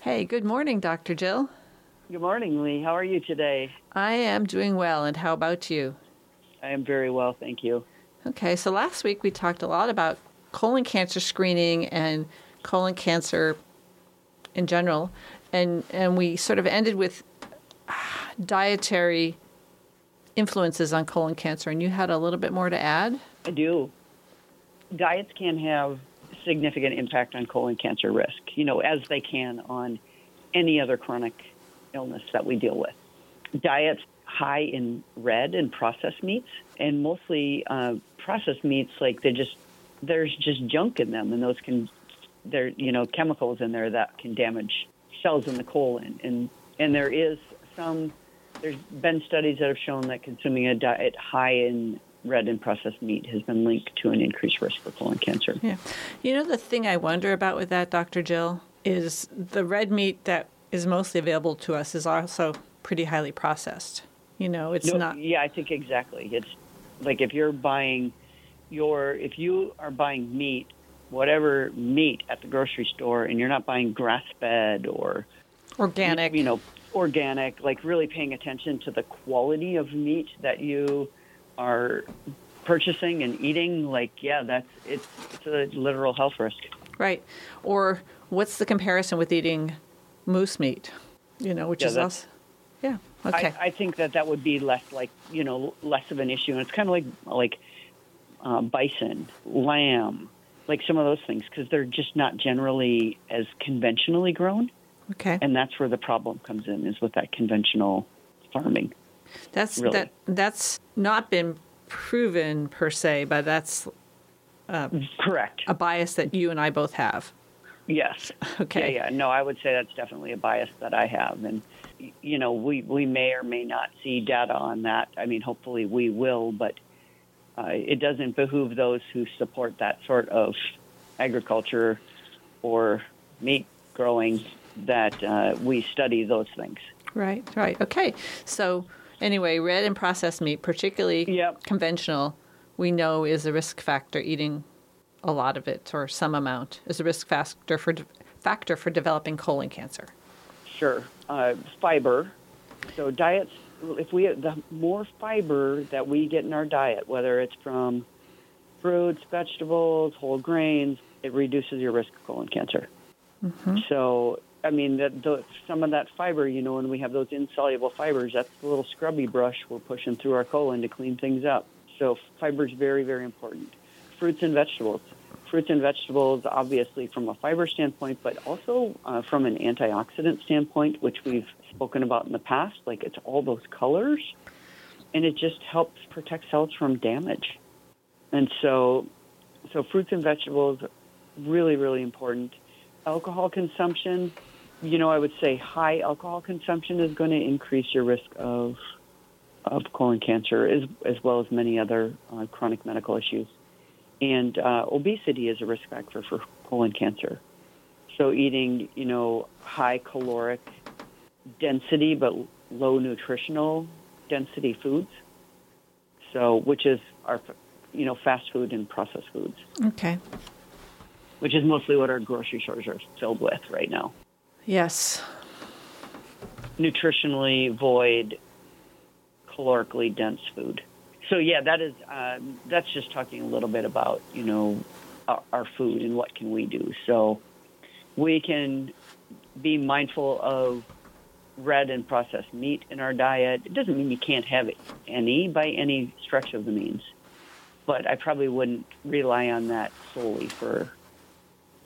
Hey, good morning, Dr. Jill. Good morning, Lee. How are you today? I am doing well, and how about you? I am very well, thank you. Okay, so last week we talked a lot about colon cancer screening and colon cancer in general, and and we sort of ended with dietary influences on colon cancer, and you had a little bit more to add. I do. Diets can have significant impact on colon cancer risk, you know, as they can on any other chronic illness that we deal with. Diets high in red and processed meats, and mostly uh, processed meats, like they just there's just junk in them, and those can there you know chemicals in there that can damage cells in the colon, and and there is some there's been studies that have shown that consuming a diet high in red and processed meat has been linked to an increased risk for colon cancer. Yeah. You know, the thing I wonder about with that, Dr. Jill, is the red meat that is mostly available to us is also pretty highly processed. You know, it's No, not. Yeah, I think exactly. It's like if you're buying your, if you are buying meat, whatever meat at the grocery store, and you're not buying grass fed or Organic. you know, organic, like really paying attention to the quality of meat that you are purchasing and eating, like yeah, that's it's it's a literal health risk. Right. Or what's the comparison with eating moose meat? You know, which Yeah, is us. Yeah. Okay. I, I think that that would be less like you know less of an issue, and it's kind of like like uh, bison, lamb, like some of those things because they're just not generally as conventionally grown, okay. and that's where the problem comes in is with that conventional farming. That's really. that. That's not been proven per se, but that's Correct. a bias that you and I both have. Yes. Okay. Yeah, yeah. No, I would say that's definitely a bias that I have, and you know, we we may or may not see data on that. I mean, hopefully we will, but uh, it doesn't behoove those who support that sort of agriculture or meat growing that uh, we study those things. Right. Right. Okay. So anyway, red and processed meat, particularly Yep. conventional, we know is a risk factor. Eating a lot of it or some amount is a risk factor for de- factor for developing colon cancer. Sure. Uh, fiber. So diets. If we the more fiber that we get in our diet, whether it's from fruits, vegetables, whole grains, it reduces your risk of colon cancer. So, I mean, the, the, some of that fiber, you know, when we have those insoluble fibers, that's the little scrubby brush we're pushing through our colon to clean things up. So, fiber is very, very important. Fruits and vegetables. Fruits and vegetables, obviously, from a fiber standpoint, but also uh, from an antioxidant standpoint, which we've spoken about in the past. Like it's all those colors, and it just helps protect cells from damage. And so, so fruits and vegetables, really, really important. Alcohol consumption, you know, I would say high alcohol consumption is going to increase your risk of of colon cancer, as as well as many other uh, chronic medical issues. And uh, obesity is a risk factor for colon cancer. So eating, you know, high caloric density but low nutritional density foods. So, which is our, you know, fast food and processed foods, Okay. which is mostly what our grocery stores are filled with right now. Yes. Nutritionally void, calorically dense food. So yeah, that is um, that's just talking a little bit about you know our, our food and what can we do. So we can be mindful of red and processed meat in our diet. It doesn't mean you can't have any by any stretch of the means, but I probably wouldn't rely on that solely for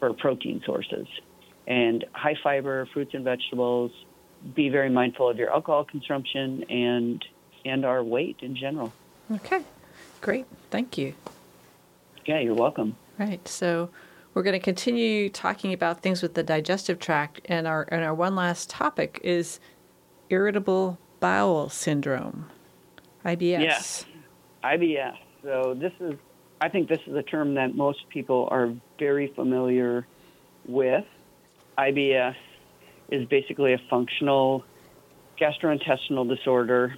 for protein sources. And high fiber fruits and vegetables. Be very mindful of your alcohol consumption and and our weight in general. Okay. Great. Thank you. Yeah, you're welcome. Right. So we're going to continue talking about things with the digestive tract, and our and our one last topic is irritable bowel syndrome, IBS. Yes. IBS. So this is, I think this is a term that most people are very familiar with. IBS is basically a functional gastrointestinal disorder,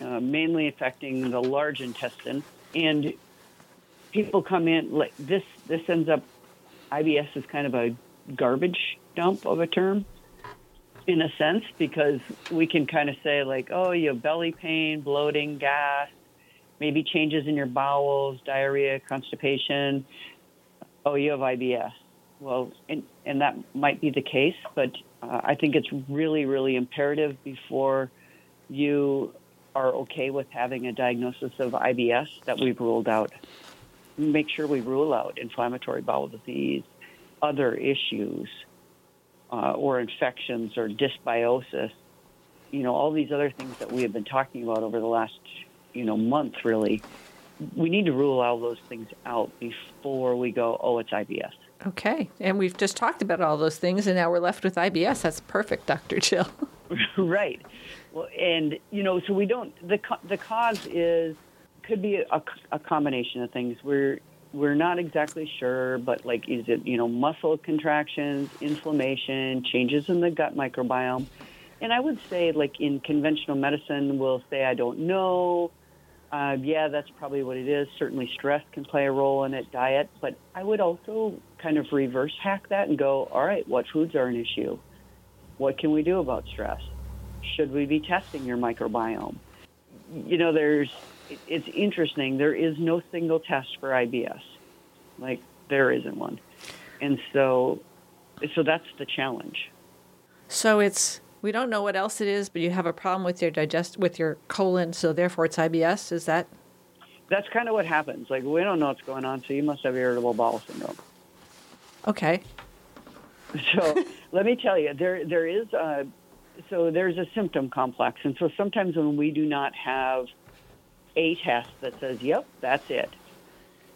uh, mainly affecting the large intestine. And people come in like this. This ends up IBS is kind of a garbage dump of a term in a sense because we can kind of say like, oh, you have belly pain, bloating, gas, maybe changes in your bowels, diarrhea, constipation. Oh, you have IBS. Well, and, and that might be the case, but uh, I think it's really, really imperative before you are okay with having a diagnosis of IBS that we've ruled out. Make sure we rule out inflammatory bowel disease, other issues, uh, or infections or dysbiosis. You know, all these other things that we have been talking about over the last, you know, month really. We need to rule all those things out before we go, oh, it's IBS. Okay. And we've just talked about all those things, and now we're left with IBS. That's perfect, Dr. Jill. right. Well, and, you know, so we don't, the, the cause is, could be a, a combination of things. We're, we're not exactly sure, but like, is it, you know, muscle contractions, inflammation, changes in the gut microbiome? And I would say, like, in conventional medicine, we'll say, I don't know. Uh, yeah, that's probably what it is. Certainly, stress can play a role in it, diet. But I would also kind of reverse hack that and go, all right, what foods are an issue? What can we do about stress? Should we be testing your microbiome? You know, there's it's interesting. There is no single test for IBS. Like there isn't one. And so so that's the challenge. So it's we don't know what else it is, but you have a problem with your digest with your colon, so therefore it's IBS. Is that? That's kind of what happens. Like we don't know what's going on, so you must have irritable bowel syndrome. Okay. So let me tell you, there there is a so there's a symptom complex, and so sometimes when we do not have a test that says, "Yep, that's it,"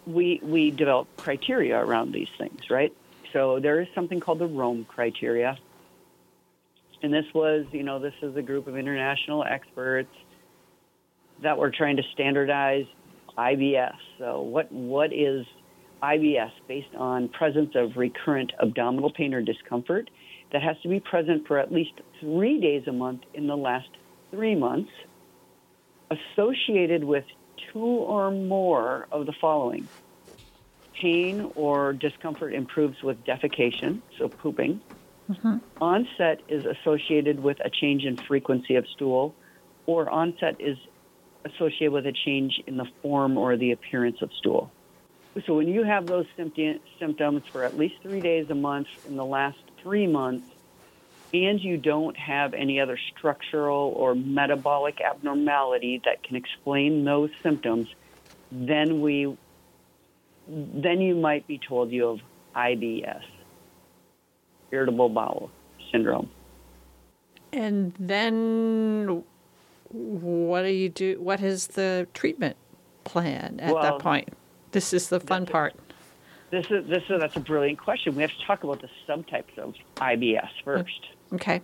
we we develop criteria around these things, right? So there is something called the Rome criteria, and this was, you know, this is a group of international experts that were trying to standardize IBS. So what what is IBS based on presence of recurrent abdominal pain or discomfort that has to be present for at least three days a month in the last three months, associated with two or more of the following. Pain or discomfort improves with defecation, so pooping. Mm-hmm. Onset is associated with a change in frequency of stool, or onset is associated with a change in the form or the appearance of stool. So when you have those symptoms for at least three days a month in the last three months, and you don't have any other structural or metabolic abnormality that can explain those symptoms, then we then you might be told you have IBS, irritable bowel syndrome. And then what do you do? What is the treatment plan at well, that point? This is the fun part. This is this is that's a brilliant question. We have to talk about the subtypes of IBS first. Okay.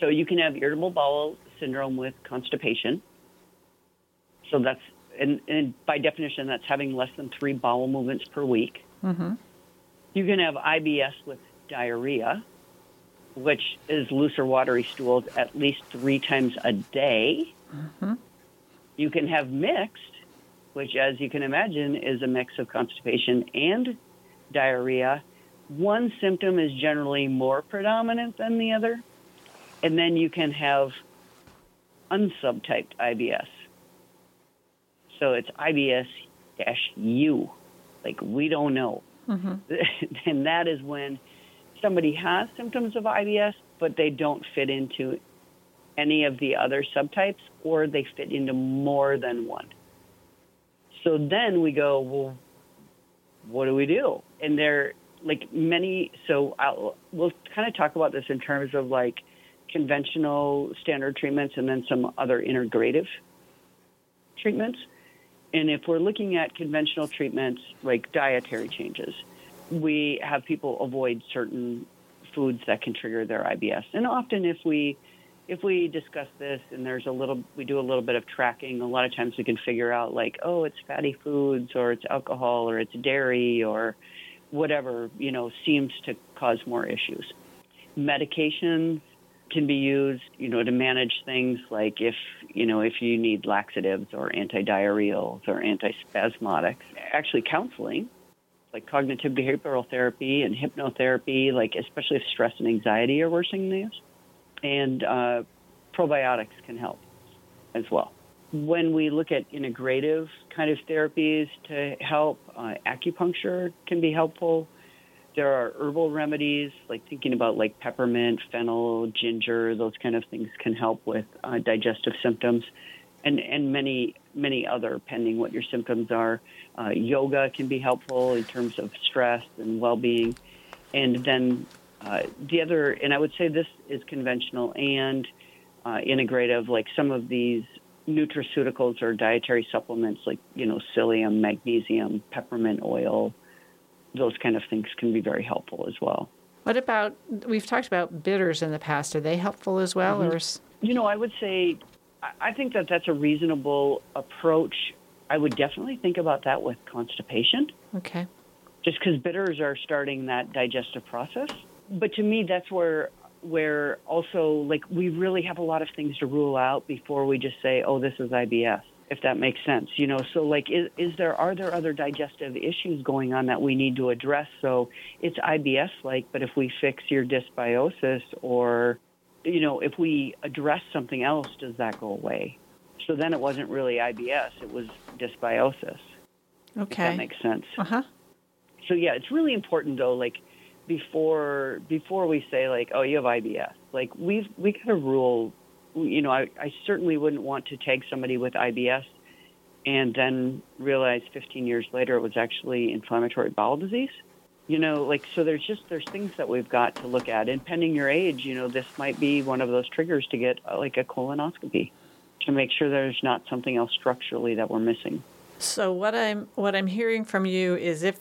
So you can have irritable bowel syndrome with constipation. So that's and, and by definition that's having less than three bowel movements per week. Mm-hmm. You can have IBS with diarrhea, which is loose or watery stools at least three times a day. Mm-hmm. You can have mixed, which, as you can imagine, is a mix of constipation and diarrhea. One symptom is generally more predominant than the other. And then you can have unsubtyped IBS. So it's IBS U. Like, we don't know. Mm-hmm. and that is when somebody has symptoms of IBS, but they don't fit into any of the other subtypes, or they fit into more than one. So then we go, well, what do we do? And there, like many, so I'll, we'll kind of talk about this in terms of like conventional standard treatments and then some other integrative treatments. And if we're looking at conventional treatments like dietary changes, we have people avoid certain foods that can trigger their IBS. And often if we if we discuss this and there's a little, we do a little bit of tracking, a lot of times we can figure out like, oh, it's fatty foods or it's alcohol or it's dairy or whatever, you know, seems to cause more issues. Medications can be used, you know, to manage things like if, you know, if you need laxatives or antidiarrheals or antispasmodics. Actually, counseling, like cognitive behavioral therapy and hypnotherapy, like especially if stress and anxiety are worsening these and uh, probiotics can help as well. When we look at integrative kind of therapies to help, uh, acupuncture can be helpful. There are herbal remedies, like thinking about like peppermint, fennel, ginger, those kind of things can help with uh, digestive symptoms, and and many many other, pending what your symptoms are. Uh, yoga can be helpful in terms of stress and well-being, and then uh, the other, and I would say this is conventional and uh, integrative, like some of these nutraceuticals or dietary supplements, like you know psyllium, magnesium, peppermint oil those kind of things can be very helpful as well. What about we've talked about bitters in the past? Are they helpful as well, mm-hmm. or you know, I would say I think that that's a reasonable approach. I would definitely think about that with constipation. Okay. Just because bitters are starting that digestive process, but to me, that's where where also like we really have a lot of things to rule out before we just say, oh, this is IBS if that makes sense. You know, so like, is, is there are there other digestive issues going on that we need to address? So it's IBS like, but if we fix your dysbiosis or, you know, if we address something else, does that go away? So then it wasn't really IBS; it was dysbiosis. Okay, that makes sense. Uh huh. So yeah, it's really important though, like before before we say like, oh, you have IBS, like we've we got to rule you know, I, I certainly wouldn't want to tag somebody with IBS and then realize 15 years later it was actually inflammatory bowel disease. You know, like so. There's just there's things that we've got to look at, and pending your age, you know, this might be one of those triggers to get uh, like a colonoscopy to make sure there's not something else structurally that we're missing. So what I'm what I'm hearing from you is if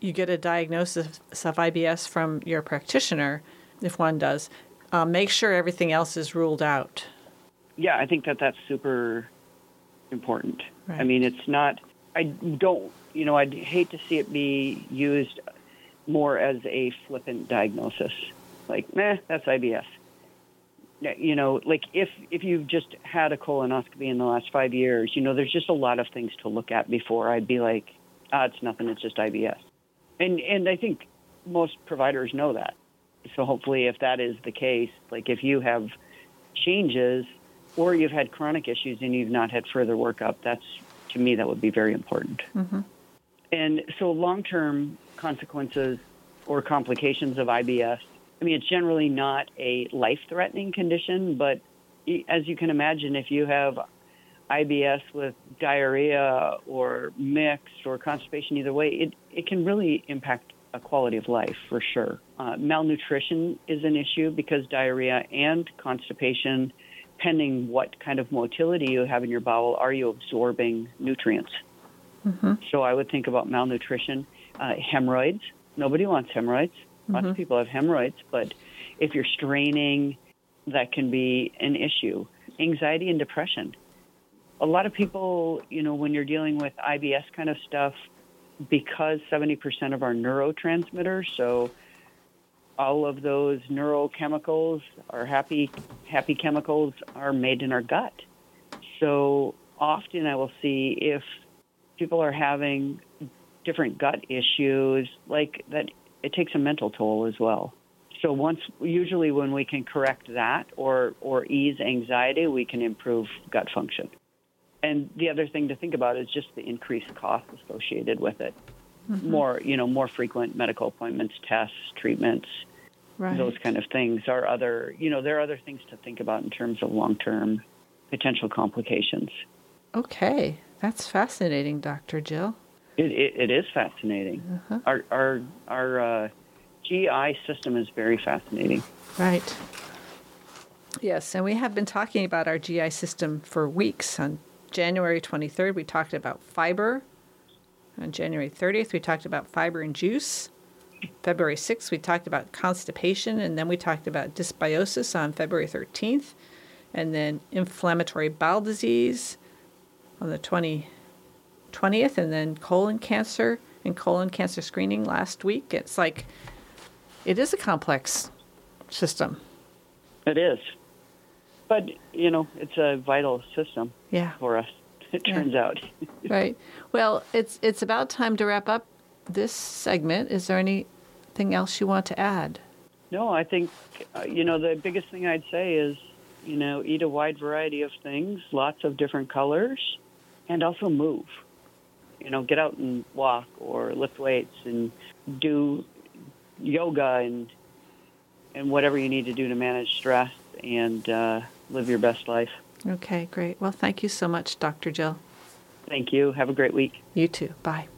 you get a diagnosis of IBS from your practitioner, if one does, uh, make sure everything else is ruled out yeah, I think that that's super important. Right. I mean, it's not. I don't. You know, I'd hate to see it be used more as a flippant diagnosis, like, meh, that's IBS. You know, like if if you've just had a colonoscopy in the last five years, you know, there's just a lot of things to look at before I'd be like, ah, it's nothing, it's just IBS. And and I think most providers know that. So hopefully, if that is the case, like if you have changes or you've had chronic issues and you've not had further workup, that's to me that would be very important. Mm-hmm. And so long-term consequences or complications of IBS. I mean, it's generally not a life-threatening condition, but as you can imagine, if you have IBS with diarrhea or mixed or constipation, either way, it, it can really impact a quality of life for sure. Uh, malnutrition is an issue because diarrhea and constipation depending what kind of motility you have in your bowel, are you absorbing nutrients? Mm-hmm. So I would think about malnutrition, uh, hemorrhoids. Nobody wants hemorrhoids. Mm-hmm. Lots of people have hemorrhoids, but if you're straining, that can be an issue. Anxiety and depression. A lot of people, you know, when you're dealing with IBS kind of stuff, because 70% of our neurotransmitters, so all of those neurochemicals or happy happy chemicals are made in our gut. So often I will see if people are having different gut issues like that it takes a mental toll as well. So once usually when we can correct that or or ease anxiety, we can improve gut function. And the other thing to think about is just the increased cost associated with it mm-hmm. more, you know, more frequent medical appointments, tests, treatments, right. those kind of things are other, you know, there are other things to think about in terms of long-term potential complications. Okay, that's fascinating, Dr. Jill. It, it, it is fascinating. Uh-huh. Our our our uh, GI system is very fascinating. Right. Yes, and we have been talking about our GI system for weeks. On January 23rd, we talked about fiber on January 30th, we talked about fiber and juice. February 6th, we talked about constipation, and then we talked about dysbiosis on February 13th, and then inflammatory bowel disease on the 20, 20th, and then colon cancer and colon cancer screening last week. It's like, it is a complex system. It is. But, you know, it's a vital system yeah. for us it turns yeah. out. right. Well, it's it's about time to wrap up this segment. Is there anything else you want to add? No, I think, uh, you know, the biggest thing I'd say is, you know, eat a wide variety of things, lots of different colors, and also move. You know, get out and walk or lift weights and do yoga and and whatever you need to do to manage stress and uh, live your best life. Okay, great. Well, thank you so much, Dr. Jill. Thank you. Have a great week. You too. Bye.